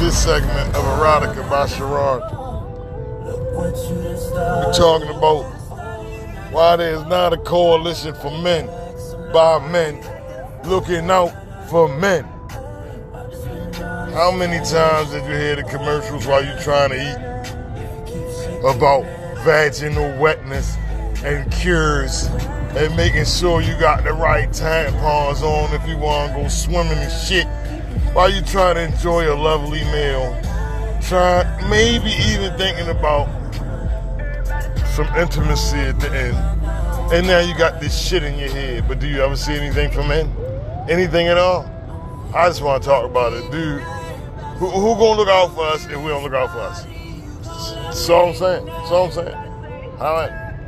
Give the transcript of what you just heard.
this segment of Erotica by Sherrod. We're talking about why there's not a coalition for men by men looking out for men. How many times did you hear the commercials while you're trying to eat about vaginal wetness and cures and making sure you got the right tampons on if you want to go swimming and shit while you're trying to enjoy a lovely meal? Try maybe even thinking about some intimacy at the end. And now you got this shit in your head. But do you ever see anything from men? Anything at all? I just want to talk about it, dude. Who, who gonna look out for us if we don't look out for us? All I'm saying. All I'm saying. All right.